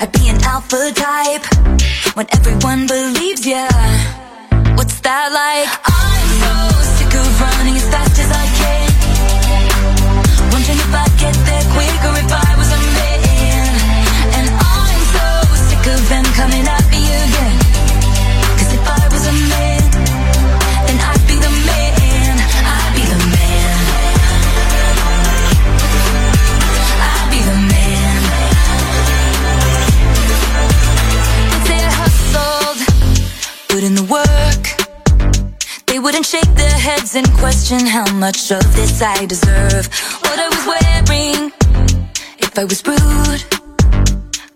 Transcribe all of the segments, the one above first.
I'd be an alpha type when everyone believes ya. What's that like? I'm so sick of running as fast put in the work, they wouldn't shake their heads and question how much of this I deserve. What I was wearing, if I was rude,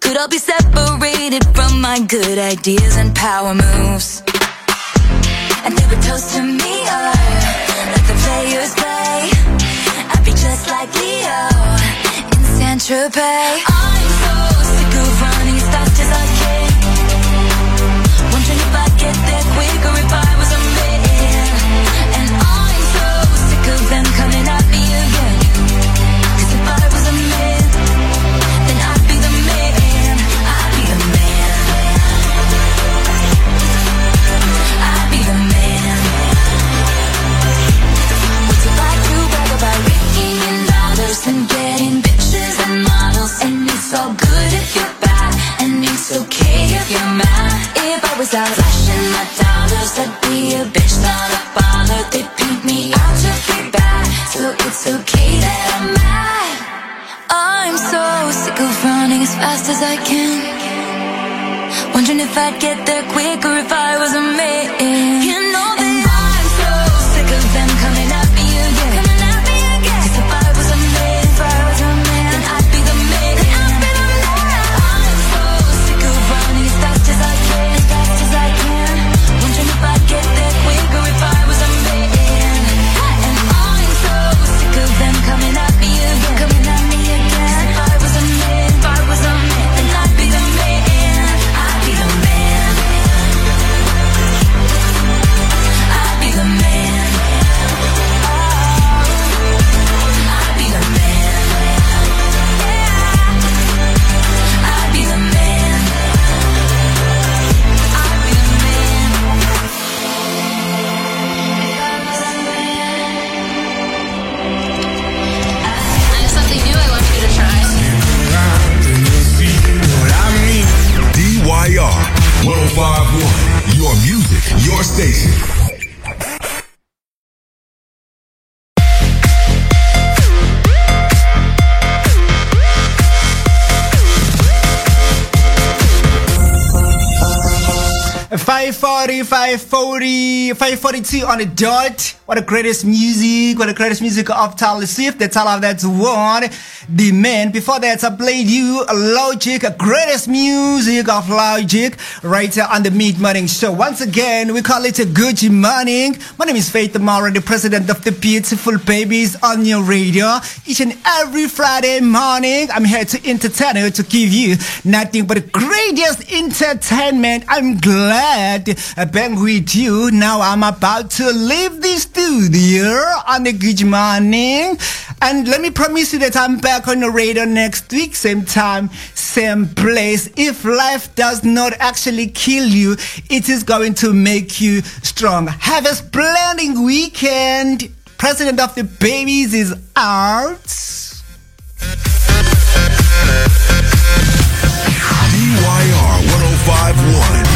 could I be separated from my good ideas and power moves. And they would toast to me, or let the players play. I'd be just like Leo in Saint Tropez. I'm was out flashing my dollars, I'd be a bitch, not a baller. They paint me out to be bad, so it's okay that I'm mad. I'm so sick of running as fast as I can. Wondering if I'd get there quicker if I was a man. You know 1051. Your music, your station. Five forty, five forty, five forty-two on the dot. What the greatest music, what the greatest music of Taylor Swift. That's all of that's one. The man. Before that, I played you Logic, greatest music of Logic, right on the Mid Morning Show. Once again, we call it a good morning. My name is Faith Mara, the president of the Beautiful Babies on your radio. Each and every Friday morning, I'm here to entertain you, to give you nothing but the greatest entertainment. I'm glad glad back with you. Now I'm about to leave the studio on a good morning. And let me promise you that I'm back on the radio next week, same time, same place. If life does not actually kill you, it is going to make you strong. Have a splendid weekend. President of the Babies is out. DYR 1051.